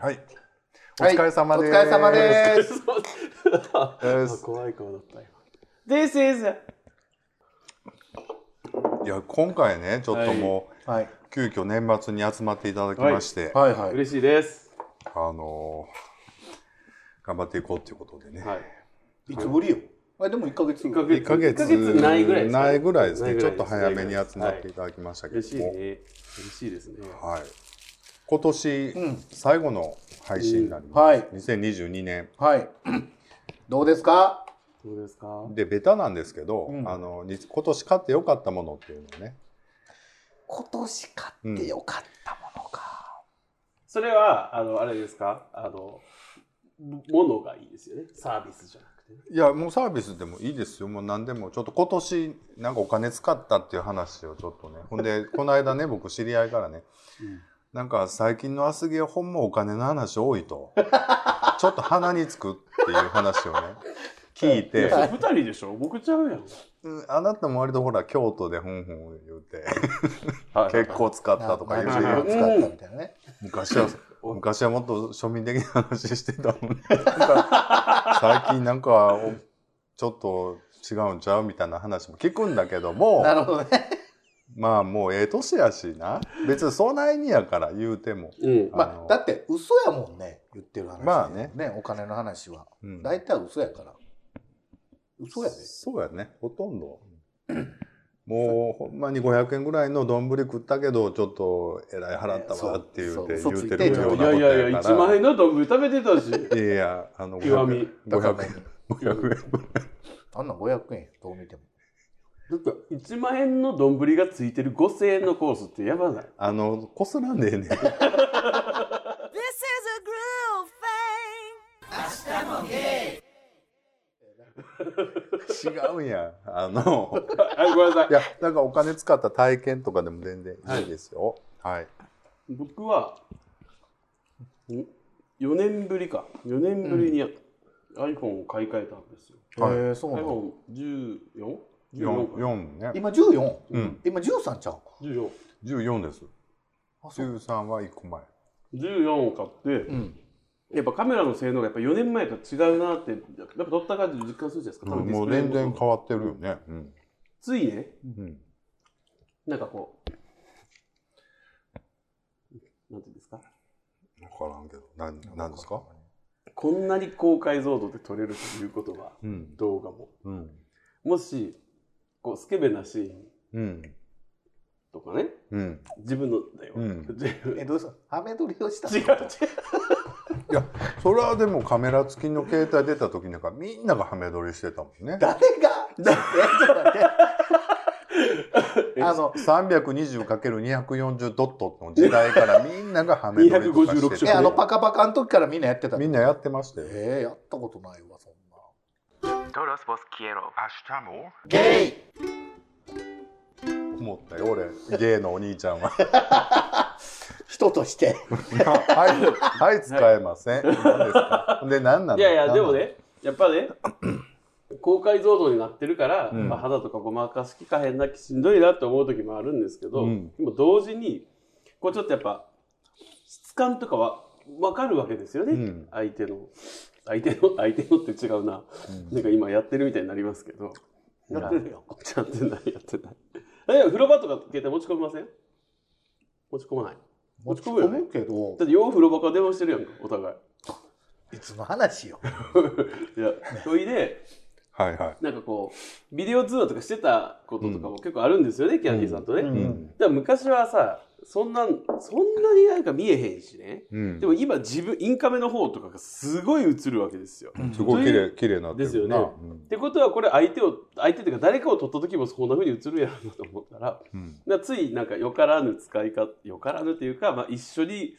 はい。お疲れ様です。お疲れ様です。です 怖い顔だったよ。This is いや、今回ね、ちょっともう、はい。急遽年末に集まっていただきまして、はいはい。嬉しいです。あのー頑張っていこうということでね。はい。いつぶりよ。あでも1ヶ月。1ヶ月1ヶ月一ヶ月ないぐらいですねないぐらいですね。ちょっと早めに集まっていただきましたけども。嬉しいね。嬉しいですね。はい。今年、うん最後の配信になります。はい。2022年。はい。どうですか？どうですか？で、ベタなんですけど、うんあの、に今年買ってよかったものっていうのをね。今年買ってよかったものか。それは、あの、あれですか？あの、ものがいいですよね。サービスじゃなくてね。いやもうサービスでもいいですよもう何でもちょっと今年なんかお金使ったっていう話をちょっとねほんでこの間ね僕知り合いからねなんか最近のアスゲーほんまお金の話多いと。ちょっと鼻につくっていう話をね 聞いて。二人でしょ？僕ちゃうやん。うんあなたも割とほら京都でふんふん言うて。はい。結構使ったとか言う。て使ったみたいなね。昔は昔はもっと庶民的な話してたもんね。最近なんかおちょっと違うんちゃう？みたいな話も聞くんだけども。なるほどね。まあもうええ年やしな別にそないにやから言うても、うん。まあだって嘘やもんね。言ってる話。まあねね、お金の話は。うん大体嘘やから。嘘やで。そうやねほとんどもうほんまに500円ぐらいの丼食ったけどちょっとえらい払ったわって言うて言うてるようなこといやいやいや、1万円のの丼食べてたし。いやいやあの極み500円500円あんな500円どう見ても。だって1万円の丼がついてる5000円のコースってやばない？あのこすらんでええねん This is a groove thing. 違うんやあのはい、ごめんなさいい。やなんかお金使った体験とかでも全然いいですよはい、僕は、ん4年ぶりか。4年ぶりに iPhone を買い替えたんですよ。はえ、そうなの。iPhone14?14 四？か。四ね今 14? うん今13ちゃうか。14。14ですあ、そう。13は1個前14を買って、うん。やっぱカメラの性能がやっぱ4年前と違うなって、やっぱ撮った感じで実感するじゃないですか。多分もう全然変わってるよねうん、ついね、うん、なんかこう、なんていうんですか？分からんけどなんなんですか？こんなに高解像度で撮れるということは、うん動画も。うんもし、こう、スケベなシーンうん。とかね、うん。自分のだよ。うん。自分。え、どうした？ハメ撮りをした違う違う。いやそれはでもカメラ付きの携帯出た時なんかみんながハメ撮りしてたもんね。誰が？え、ちょっと待って。あの、320×240 ドットの時代からみんながハメ撮りとかして256え、あのパカパカの時からみんなやってた。みんなやってましたよえー、やったことないわ、そんな。Todos vos quiero. ゲイ思ったよ俺。ゲイのお兄ちゃんは。人として。はいはい使えません。何ですか？で何なの？いやいや、でもね、やっぱね、高解像度になってるから、うん。まあ、肌とかごまかしきかへんなきしんどいなって思う時もあるんですけど、うん。でも同時に、こうちょっとやっぱ、質感とかは分かるわけですよね。うん。相手の。相手の、相手のって違うな。なんか今やってるみたいになりますけど。やってるよ。やってない、やってない。え、風呂場とか携帯持ち込みません？持ち込まない。持ち込持ち込むよねむけどだ、ってよう風呂場から電話してるやんか、お互い。いつの話よ。いや、それで、はいはいなんかこう、ビデオ通話とかしてたこととかも結構あるんですよね、キャンディーさんとね。うだかうんら昔はさ、そんな、そんなになんか見えへんしね。うんでも今自分、インカメの方とかがすごい映るわけですよ。すごい綺麗綺麗になってるなですよねってことはこれ相手を、相手っていうか誰かを撮った時もそんな風に映るやろうなと思ったら、らついなんかよからぬ使い方、よからぬっていうか、まあ一緒に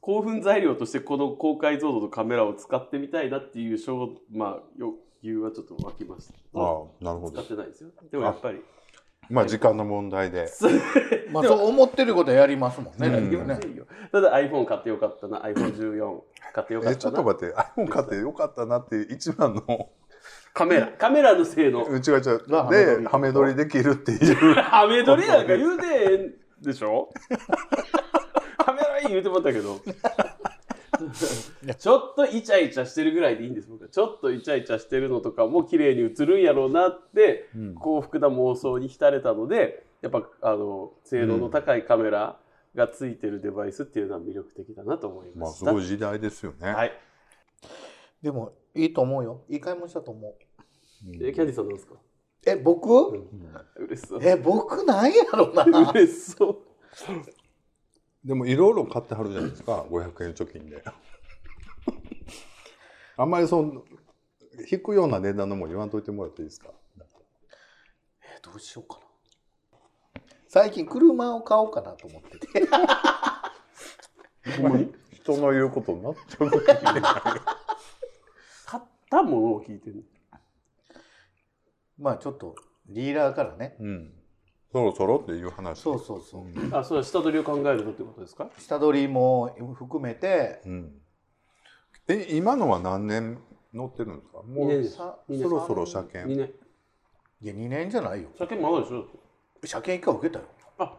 興奮材料としてこの高解像度のカメラを使ってみたいなっていう小、まあ欲求はちょっと湧きました。ああなるほど使ってないですよ。でもやっぱり。まあ時間の問題で。まあ、そう思ってることやりますもんね、うん。ただ iPhone 買ってよかったな、iPhone14 買ってよかったな。ょっと待って。iPhone 買ってよかったなっていう一番の。カメラ、カメラの性能。う違う違うでハメ撮り。できるっていう。ハメ撮りなんか言うてええんでしょ？ハメ撮り言うてもったけど。ちょっとイチャイチャしてるぐらいでいいんです僕はちょっとイチャイチャしてるのとかも綺麗に映るんやろうなってうん幸福な妄想に浸れたのでやっぱあの性能の高いカメラがついてるデバイスっていうのは魅力的だなと思いまあました。すごい時代ですよね。はい。でもいいと思うよいい買い物したと思ううんえキャンディさんなんですか？え僕、嬉しそう。え僕なんやろな嬉しそう。でもいろいろ買ってはるじゃないですか。500円貯金で。あんまりその引くような値段のもん言わんといてもらっていいですか？えどうしようかな。最近車を買おうかなと思ってて。人の言うことになっちゃう買ったものを聞いてる。まあちょっとディーラーからね。うんそろそろっていう話。そうそうそう、うん。あ、それは下取りを考えるとってことですか？下取りも含めて。うん。え今のは何年乗ってるんですか？もう二年です。さそろそろ車二検年。いや2年じゃないよ。車検まだでしょ？車検一回受けたよ。あ。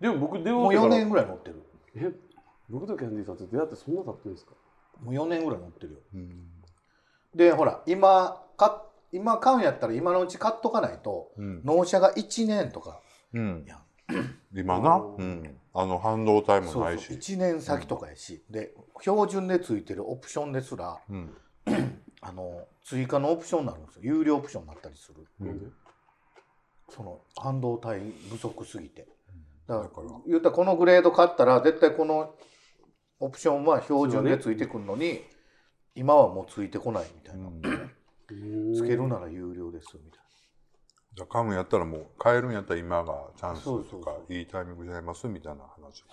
でも僕電もう4話受けたら年ぐらい乗ってる。え、僕とキャンディーさんって出会ってそんな経ってるんですか？もう4年ぐらい乗ってるよ。うん。でほら今か今買うんやったら今のうち買っとかないとうん。納車が1年とか。うん。今な、ううん。ん、あの半導体もそうそうないし1年先とかやし、で標準でついてるオプションですらうん。あの追加のオプションになるんですよ。有料オプションになったりする。うん。その半導体不足すぎて。だからだから。言ったらこのグレード買ったら絶対このオプションは標準でついてくるのに、今はもうついてこないみたいな、つけるなら有料ですみたいじゃあ買うんやったらもう買えるんやったら今がチャンスとかいいタイミングちゃいますみたいな話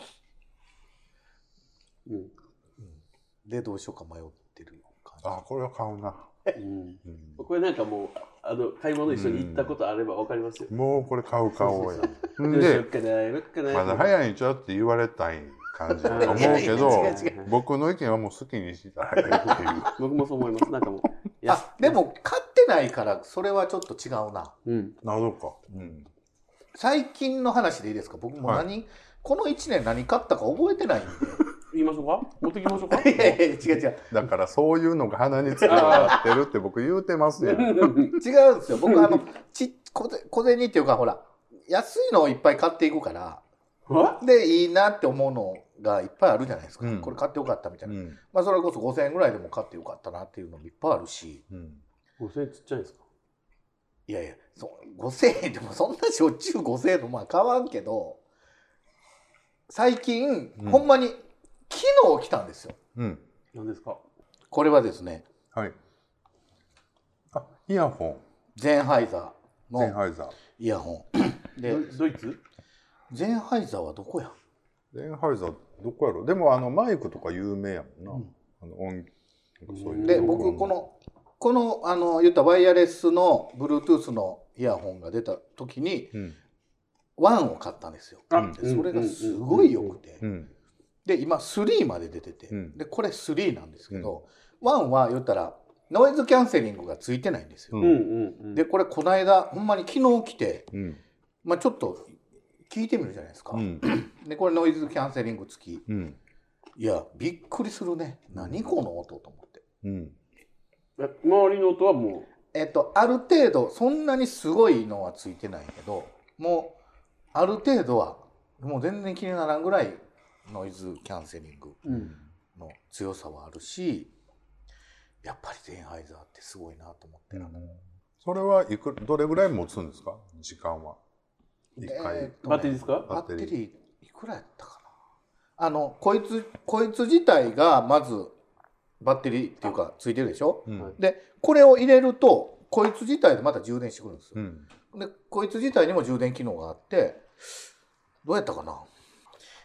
うん。なでどうしようか迷ってる感じあこれは買うな、うん。うんこれなんかもうあの買い物一緒に行ったことあればわかりますよ。もうこれ買う買おうやで。まだ早いんちゃうって言われたい感じだと思うけど 僕の意見はもう好きにしたらいいっていう 僕もそう思います。なんかもう。あで。も買ってないからそれはちょっと違うな。うん。なるほどか、うん、最近の話でいいですか？僕も何、この1年何買ったか覚えてないんで。言いましょうか？持ってきましょうか？いやいや違う違う。だからそういうのが鼻につなってるって僕言うてますやん。違うんですよ。僕あのち小銭小銭っていうかほら安いのをいっぱい買っていくからはでいいなって思うのがいっぱいあるじゃないですか、うん。これ買ってよかったみたいな、うん。まあそれこそ5000円ぐらいでも買ってよかったなっていうのもいっぱいあるし。うん。5000円ちっちゃいですか？いやいやそ5000円でもそんなしょっちゅう5000円のまあ買わんけど最近、うん。ほんまに昨日来たんですよ。うん。何ですか？これはですね。はい。あイヤホン。ゼンハイザーの。ゼンハイザー。イヤホン。でドドイツ？ゼンハイザーはどこや？ゼンハイザーどこやろ？でもあのマイクとか有名やもんな、うん。あの音そういうで僕このこのあの言ったワイヤレスの Bluetooth のイヤホンが出た時にうん。ワンを買ったんですよ。うん。でそれがすごい良くて。うんで今3まで出てて。うん。でこれ3なんですけどワンは言ったらノイズキャンセリングがついてないんですよ。ううんんうんうん。でこれこの間ほんまに昨日来てうん。まあちょっと聞いてみるじゃないですか。うん。でこれノイズキャンセリング付き。うん。いやびっくりするね。何この音と思って。うん。え周りの音はもえっとある程度そんなにすごいのはついてないけどもうある程度はもう全然気にならんぐらいノイズキャンセリングう、うん、の強さはあるしやっぱりゼンハイザーってすごいなと思って、それはいくどれぐらい持つんですか？時間は一回、バッテリーですか？バッテリー。いくらやったかな？あのこいつこいつ自体がまずバッテリーっていうかついてるでしょ？うん。でこれを入れるとこいつ自体でまた充電してくるんですよ、うん。でこいつ自体にも充電機能があってどうやったかな？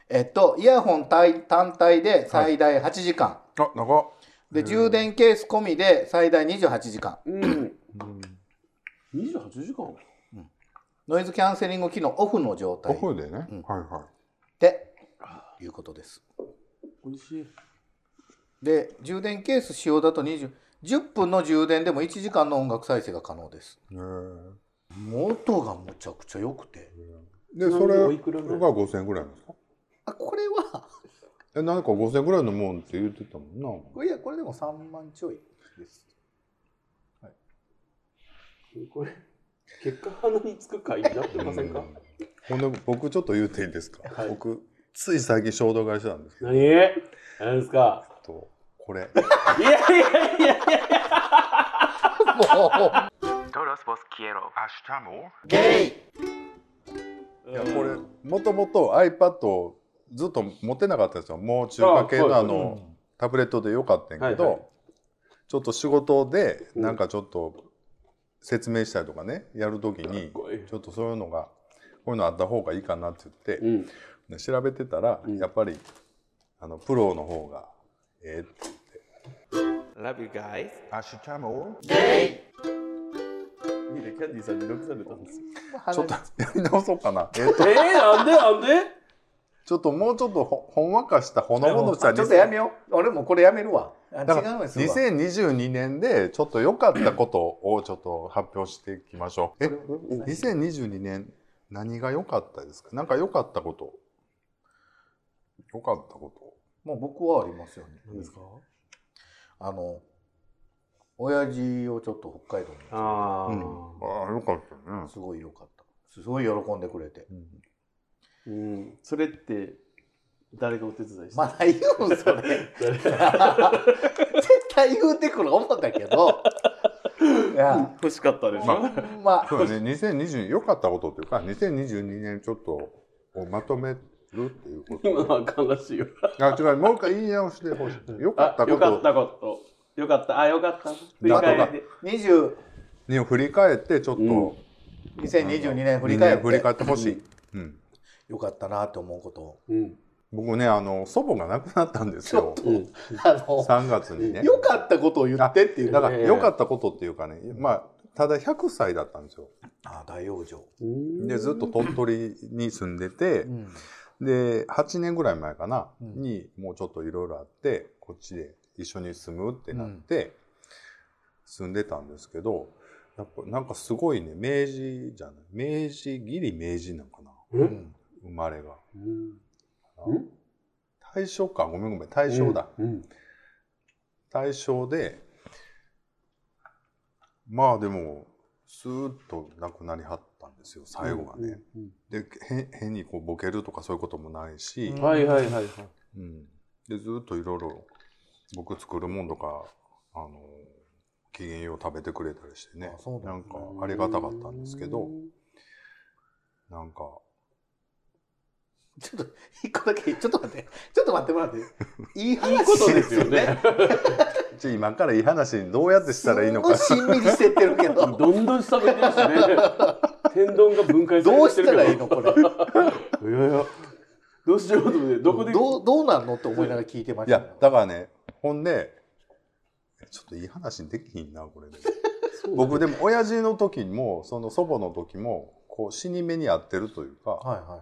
えっとイヤホン単単体で最大8時間、あ長っ。で充電ケース込みで最大28時間。うん、28時間？ノイズキャンセリング機能オフの状態。オフでね、うん。はいはでいうことです。美味しい。で充電ケース使用だと20 10分の充電でも1時間の音楽再生が可能です。いへ音がむちゃくちゃ良くて。えでそれがおいくらぐらい？5000円ぐらいなんですか？あこれは。えなんか5000円ぐらいのもんって言ってたもんな。これいやこれでも3万ちょいです。これ、結果鼻につく回になってませんか、ほんで僕ちょっと言うていいですか、はい。僕つい最近衝動買いしたんですけど。何何ですか？とこれ。いやいやいやいや.ゲイ！いやこれもともと iPad をずっと持ってなかったんですよ。もう中華系のあのタブレットでよかったんやけど、はいはい。ちょっと仕事でうんなんかちょっと説明したりとかねやるときにちょっとそういうのがこういうのあった方がいいかなって言って、うん。で調べてたら、うん。やっぱりあのプロの方がええって言って。Love you guys. いいね、キャンディーさんに録されたんですよ。ちょっとやり直そうかな。えっとえー、なんで？なんで？ちょっともうちょっとほほんわかしたほのぼのしたあちょっとやめよう。俺もこれやめるわだからうんですわ2022年でちょっと良かったことをちょっと発表していきましょう。え、2022年何が良かったですか？なんか良かったこと？良かったこと？もう僕はありますよね何ですか？あの親父をちょっと北海道にああ、うん、ああ、良かったね。すごい良かったすごい喜んでくれてうんうん。それって、誰がお手伝いしてまだ言うんそれ誰？絶対言うてくる思ったけどいや欲しかったでしょ、まそうだね、2020良かったことっていうか、2022年ちょっとをまとめるっていうこと。今のは悲しいよ。あ、違う、もう一回言い直してほしい。良かったあこよかったとこと。よかった。あ、よかった。振り返りで。20に振り返って、ちょっと、うん2022年振り返って振り返ってほしい。うん。よかったなって思うことうん。僕ね、あの、祖母が亡くなったんですよ。うん。あの3月にね。良かったことを言ってっていうだから、ええ良かったことっていうかね、まあ、ただ100歳だったんですよ。あ大往生で、ずっと鳥取に住んでてう、んで、8年ぐらい前かな、うんに、もうちょっといろいろあって、こっちで一緒に住むってなって、住んでたんですけど、やっぱなんかすごいね、明治じゃない、明治、ギリ明治なんかな、生まれが。うん？大正か、ごめんごめん、大正だ。うん。大正で、まあでも、スーッと亡くなりはったんですよ、最後がね。うん。で、へ変にこうボケるとかそういうこともないし、うんはいはいはいはい。うん、でずっといろいろ僕作るもんとかあの機嫌よう食べてくれたりしてねなんかありがたかったんですけどなんかちょっと一個だけちょっと待って。ちょっと待ってもらっていい？いい話ことですよね。じゃあ今からいい話にどうやってしたらいいのか。しんみりしてってるけど。どんどん下めてるしね。天丼が分解されどうてるけど。したらいいの？これいやいや。どうしようと思って、どこで？どうどうなんのって思いながら聞いてまいした。やだからねほんでちょっといい話できひんなこれで。そう僕でも親父の時もその祖母の時もこう死に目に遭ってるというか。はいは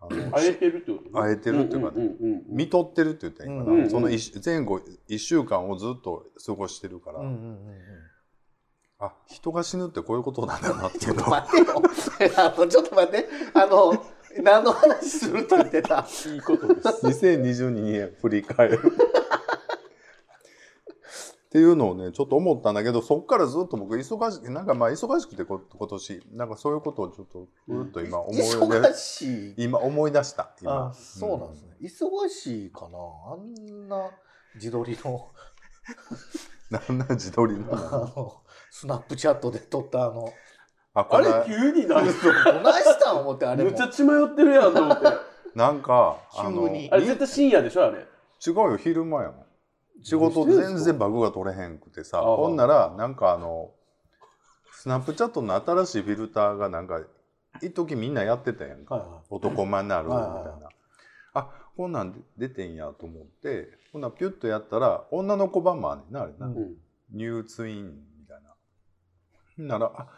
あえてるってことね。会えてるっていうかねんんうん見とってるって言ったらいいかな、うんうんその一前後1週間をずっと過ごしてるから、いうんうんうんうん。あ人が死ぬってこういうことなんだなっていうの。を待ってよあのちょっと待ってあの何の話するって言ってた？いいことです。2022年振り返るっていうのをねちょっと思ったんだけどそっからずっと僕忙しなんかまあ忙しくてこ今年。なんかそういうことをちょっとふーっと今思い出、忙しい？今思い出した今。あそうなんですね、忙しいかな？あんな自撮りの。なんなん自撮りあののスナップチャットで撮ったあの。ああこれれ急になるどないしたん思ってあれも。むっちゃ血迷ってるやんと思って。なんかあの急に。あれ絶対深夜でしょあれ。違うよ昼間やもん仕事で全然バグが取れへんくてさほんならなんかあのスナップチャットの新しいフィルターがなんか一時みんなやってたやんか、はいは男前になるみたいな、はいはいはい。あこんなん出てんやと思ってほんならピュッとやったら女の子版もあんねんなあれな、うん。うん。ニューツインみたいな。ほんならあ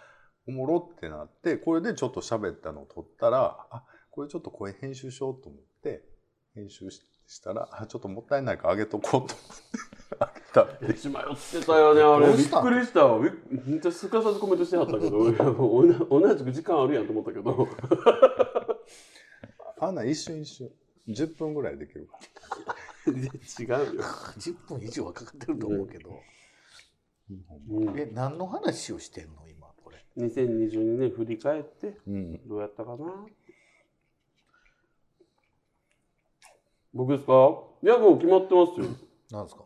おもろってなってこれでちょっと喋ったのを撮ったらあこれちょっと声編集しようと思って編集ししたらあちょっともったいないから上げとこうと思って。上げた。血迷ってたよねあれ。びっくりしたわ。びっめっちゃすかさずコメントしてはったけど。いやもう同同じく時間あるやんと思ったけど。あんなん一瞬一瞬。10分ぐらいできるか違うよ。10分以上はかかってると思うけど、うん。え何の話をしてんの今これ？2022年振り返ってうん。どうやったかな？僕ですか？いやもう決まってますよ。なんですか？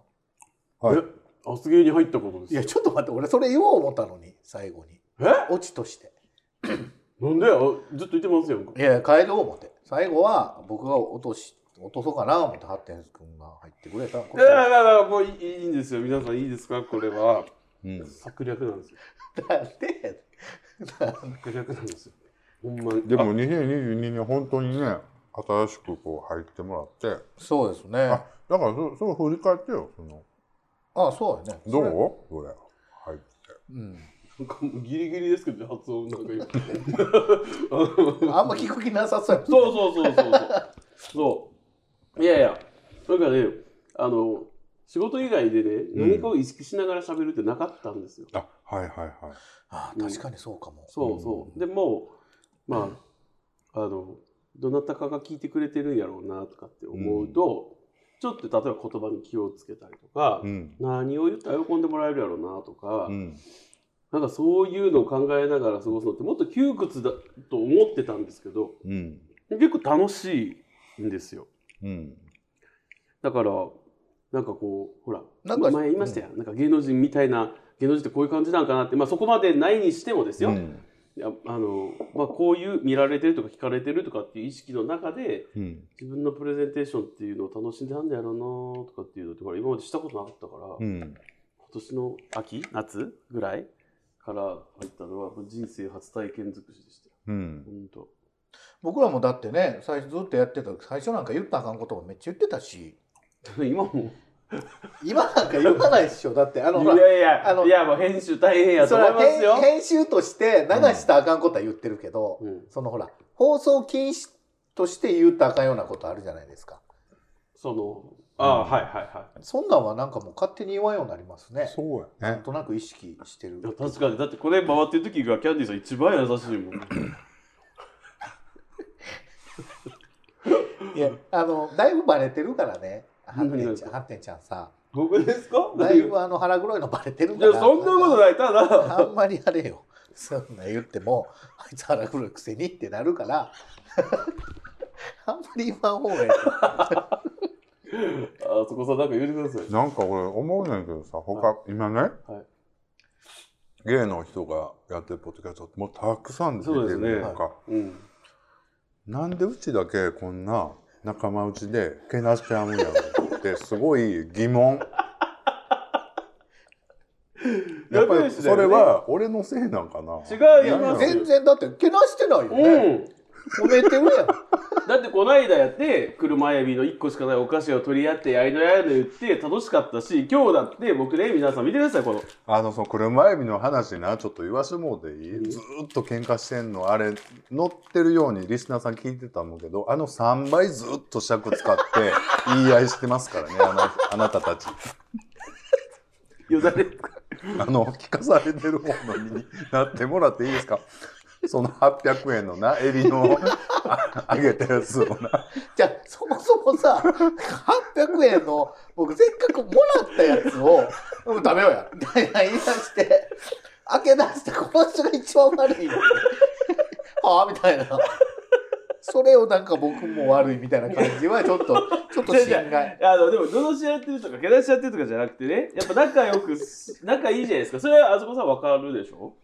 はい。えアスゲーに入ったことですよ。いやちょっと待って俺それ言おう思ったのに最後に。え？オチとして。なんで？あずっと言ってますよ。いや変えよう思って。最後は僕が落とし落とそうかな思ってハッテン君が入ってくれた。こいやいやいやもういいいいんですよ。皆さんいいですか？これは。うん。策略なんですよ。なんで策略なんですよ。ほんまに。でも2022年本当にね新しくこう入ってもらって。そうですね。あだからそそれ振り返ってよその。あそうやね。どそれ。うそれ入って。うん。なんかもうギリギリですけど発音なんか今 あんま聞く気なさそうやそうそうそうそうそう。そう。いやいや、なんかね、あの、仕事以外でね、うん。何かを意識しながら喋るってなかったんですよ。あはいはいはい。あ確かにそうかも、そうそう。でも、まあ、あの、どなたかが聞いてくれてるんやろうなとかって思うと、ちょっと例えば言葉に気をつけたりとか、うん。何を言ったら喜んでもらえるやろうなとか、うん。なんかそういうのを考えながら過ごすのってもっと窮屈だと思ってたんですけど、うん。結構楽しいんですよ。うん。だから、なんかこう、ほら、前言いましたよ、なんか芸能人みたいな、芸能人ってこういう感じなんかなって、まあそこまでないにしてもですよ、うんあのまあ、こういう見られてるとか聞かれてるとかっていう意識の中で、うん自分のプレゼンテーションっていうのを楽しんではんだやろうなとかっていうのって、今までしたことなかったから、うん今年の秋、夏ぐらいから入ったのは、人生初体験尽くしでしたよ。うん本当。僕らもだってね最初ずっとやってた最初なんか言ったらあかんこともめっちゃ言ってたし 今も、今なんか言わないでしょ。だってあのいほらやいや、あのいや、もう編集大変やとそれは思いますよ。編。編集として流したらあかんことは言ってるけど、うん。そのほら放送禁止として言ったらあかんようなことあるじゃないですか。その、ああ、はいはいはい。そんなんはなんかもう勝手に言わんようになりますね。そうやね。なんとなく意識してる。いや確かに。だってこれ回ってる時がキャンディーさん一番優しいもん。いやあのだいぶバレてるからねハッテンちゃんハッテンちゃんさ。僕ですか？だいぶあの腹黒いのバレてるいからやそんなことない。たあだんまりあれよ。そんな言ってもあいつ腹黒いくせにってなるから。あんまり言わん方がいい。と あそこさんなんか言ってください。なんか俺思うねんけどさ他今ねはい。芸の人がやってるポッドキャストってもうたくさん出てそうですね。るやんかうん。なんでうちだけこんな仲間内でけなしちゃうんやろってすごい疑問。やっぱりそれは俺のせいなんかな。違います。よ全然だってけなしてないようね、ん。褒めてるやんだってこの間やって車エビの1個しかないお菓子を取り合ってやいのやいの言って楽しかったし今日だって僕ね皆さん見てくださいこの。あのその車エビの話なちょっと言わしてもうていい、ずーっと喧嘩してんのあれ乗ってるようにリスナーさん聞いてたんだけどあの3倍ずっと尺使って 言い合いしてますからねあのあなたたち。よだれ。あの聞かされてる方の身になってもらっていいですか？その800円のなエビのあげたやつをな。じゃあそもそもさ800円の僕せっかくもらったやつを「うん食べようや」みたいな言い出して開け出してこの人が一番悪いよ。はあみたいな。それをなんか僕も悪いみたいな感じはちょっと ちょっと心外。あのでもどの試合やってるとかけなしやってるとかじゃなくてねやっぱ仲良く仲いいじゃないですか。それはあそこさん分かるでしょ？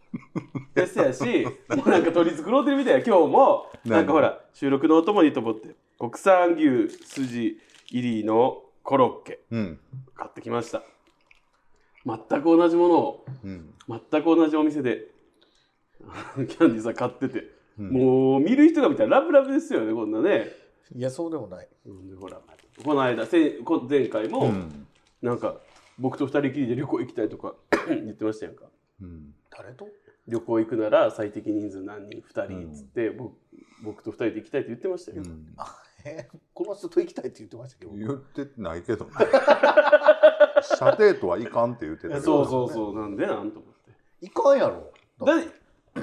ですやしもうなんか取り繕ってるみたいな今日も。なんかほら収録のお供にと思って国産牛筋入りのコロッケうん。買ってきました。全く同じものをうん。全く同じお店で キャンディーさん買ってて、うん。もう見る人が見たらラブラブですよねこんなね。いやそうでもない。うんでほらこの間せこ前回も、うん。なんか僕と二人きりで旅行行きたいとか 言ってましたやんか。うん。誰と？旅行行くなら最適人数何人2人っつって、僕僕と二人で行きたいって言ってましたよ、うん。えこの人と行きたいって言ってましたけど。言ってないけどね。射程とはいかんって言ってたけど。そうそうそうなんでなんと思って。行かんやろ。だ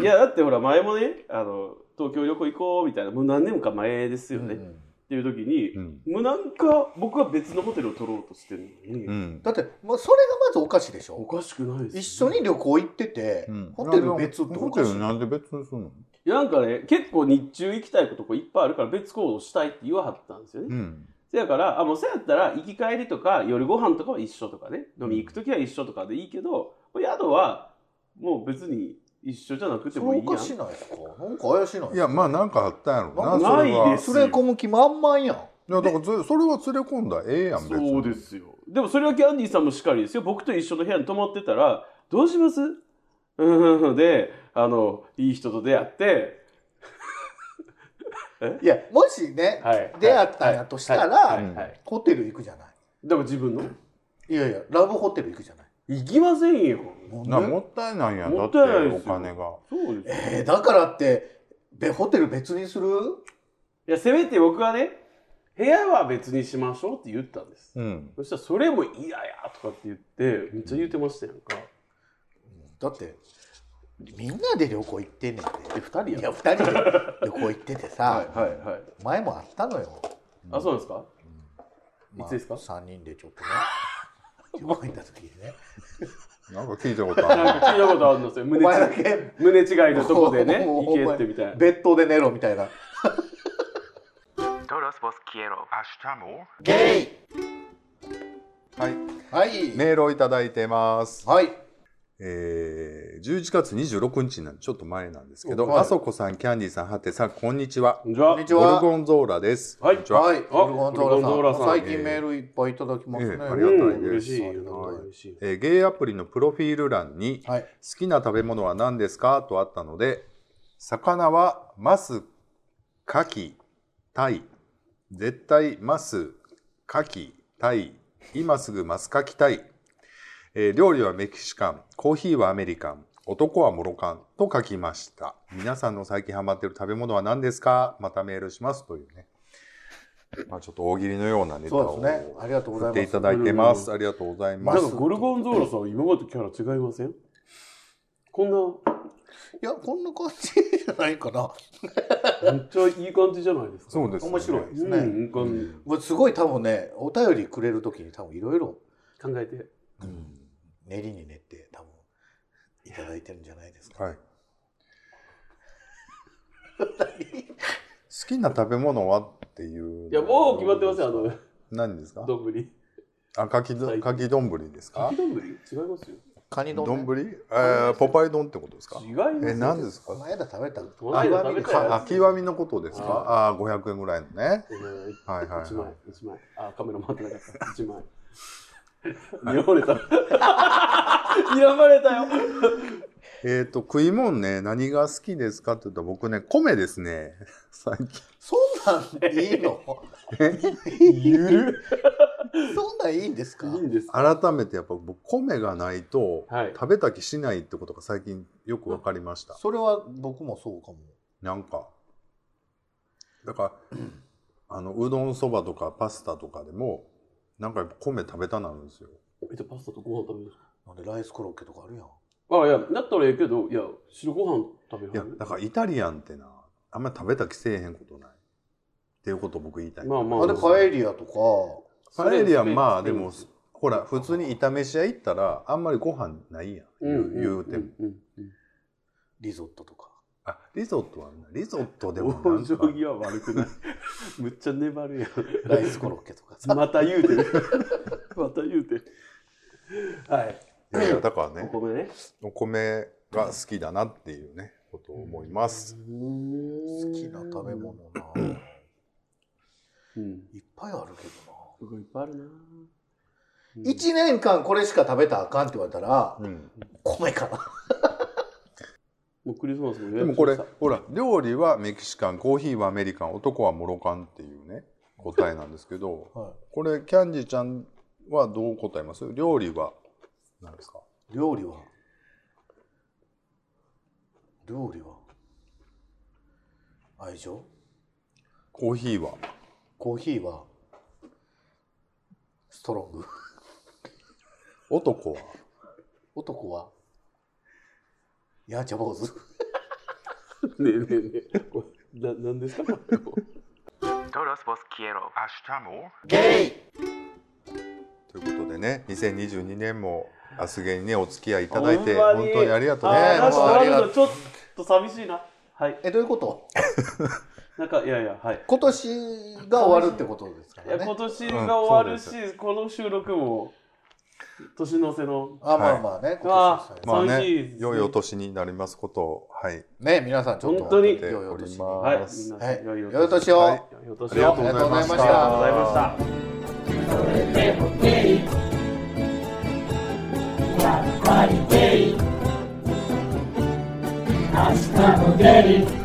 いやだってほら前もねあの東京旅行行こうみたいなもう何年もか前ですよね、うん。っていう時に、うん。もうなんか僕は別のホテルを取ろうとしてるのに、うん。だって、まあ、それがまずおかしいでしょ。おかしくないです、ね、一緒に旅行行ってて、うん。ホテル別っておホテルなんで別にするの？いやなんかね結構日中行きたいとこいっぱいあるから別行動したいって言わはったんですよね、うん。せやからあもうそうやったら行き帰りとか夜ご飯とかは一緒とかね。飲み行く時は一緒とかでいいけど宿はもう別に一緒じゃなくてそもいいやん。れおかしないですか？なんか怪しいないやまあなんかあったんやろなないです連れ込む気満々やんいやだからそれは連れ込んだらええやん別にそうですよでもそれはキャンディーさんもしっかりですよ僕と一緒の部屋に泊まってたらどうしますうんうんであのいい人と出会っていやもしね、はい出会ったんやとしたら、はいはいはいホテル行くじゃないでも自分のいやいやラブホテル行くじゃない行きませんよ。なもったいないやん。だもっってたいないですよ。お金が。そうですよ。えー、だからってべホテル別にする？いやせめて僕はね部屋は別にしましょうって言ったんです。うん。そしたらそれも嫌やとかって言ってめっちゃ言ってましたやんか。だってみんなで旅行行ってんねんて。え二人やいや二人で旅行行っててさ、はいはいはい。前もあったのよ、あそうなんですか？まあいつですか？3人でちょっとね旅行行った時にね。なんか聞いたことある。なんか聞いたことあるんですよ。お胸前だちけ。胸違いのとこでねもう行けってみたいな。ベッドで寝ろみたいな。Todos vos quiero. ゲイ。はい。はい、メールをいただいてます。はいえー、11月26日なんでちょっと前なんですけど、はいあそこさん、キャンディーさん、はてさん、こんにちは。こんにちはゴルゴンゾーラです。はいこんにちは。はい、ゴルゴンゾーラさん最近メールいっぱいいただきますね。ええありがたいですうん嬉しいよありがたいな嬉しいえーゲイアプリのプロフィール欄に、はい。好きな食べ物は何ですか？とあったので、魚はマス、カキ、タイ。絶対マス、カキ、タイ。今すぐマスカキタイ。えー料理はメキシカン、コーヒーはアメリカン、男はモロカンと書きました。皆さんの最近ハマっている食べ物は何ですか？またメールしますというね。まあちょっと大喜利のようなネタそうをですね。ありがとうございます。振っていただいてます。ありがとうございます。ゴルゴンゾーラさん今までとキャラ違いません？こんないや、こんな感じじゃないかな。めっちゃいい感じじゃないですかそうですね面白いですね。うんすごい多分ね、お便りくれるときに多分いろいろ考えて練りに練って多分いただいてるんじゃないですか。はい。好きな食べ物はっていう。いやもう決まってますよあの。何ですか？丼。ぶりあ、かきど、かき丼ですか？丼違いますよ。カニ丼、丼？ね。えー、ポパイ丼ってことですか？違いますよ。え、何ですか？この間食べた。あ、極みのことですか？ああー、500円ぐらいのね。はいはい一枚一枚。あカメラ回ってなかった。一枚睨まれた。睨まれたよ。えっ、と、食い物ね、何が好きですかって言ったら僕ね、米ですね。最近。そんなんいいの？ゆるそんなんいいんですか？いいんです。改めてやっぱ僕、米がないとはい。食べた気しないってことが最近よく分かりました。それは僕もそうかも。なんか、だから、あの、うどんそばとかパスタとかでも、なんかやっぱ米食べたなるんですよ。えじゃあパスタとご飯食べるんですか？なんでライスコロッケとかあるやん。あいやだったらええけどいや白ご飯食べいやる、だからイタリアンってな、あんまり食べた気せえへんことない。っていうことを僕言いたい。まあまあれパエリアとか、パエリアまあでもほら、普通に炒めし屋行ったら、あんまりご飯ないやん。言う言うても。んうんうんリゾットとか。あ、リゾットはな、リゾットでもな往んか、生際悪くない むっちゃ粘るやんライスコロッケとかさ。また言うてる また言うてるはいいやいやだからおね、米ねお米が好きだなっていうね、ことを思います。好きな食べ物な。うんいっぱいあるけどな。僕いっぱいあるな一年間これしか食べたらあかんって言われたら、うん。米かな。もうクリスマスも予でもこれ ほら、料理はメキシカン、コーヒーはアメリカン、男はモロカンっていうね、答えなんですけど、はこれ、キャンディちゃんはどう答えます？料理は何ですか？い、料理は？料理は？愛情コーヒーは？コーヒーは？ストロング？男は？男は？やんちゃ坊主ねえねえねえ。これな何ですか？これ Todos Todos vos quiero. ゲイ！ということでね2022年もアスゲにねお付き合いいただいてほんま本当にありがとうあーねちょっと寂しいな。はい。えどういうこと？なんか、いやいや、はい。今年が終わるってことですかいや、らね今年が終わるし、うんこの収録も、年の瀬の。あまあまあね、今あ年ですまあねね良いお年になりますことをはいね皆さんちょっと本当に良いお年はい。ます皆さんはい良いお年をはい良いお年を。ありがとうございましたありがとうございましたありがとうございました。やっぱりゲイ明日もゲイ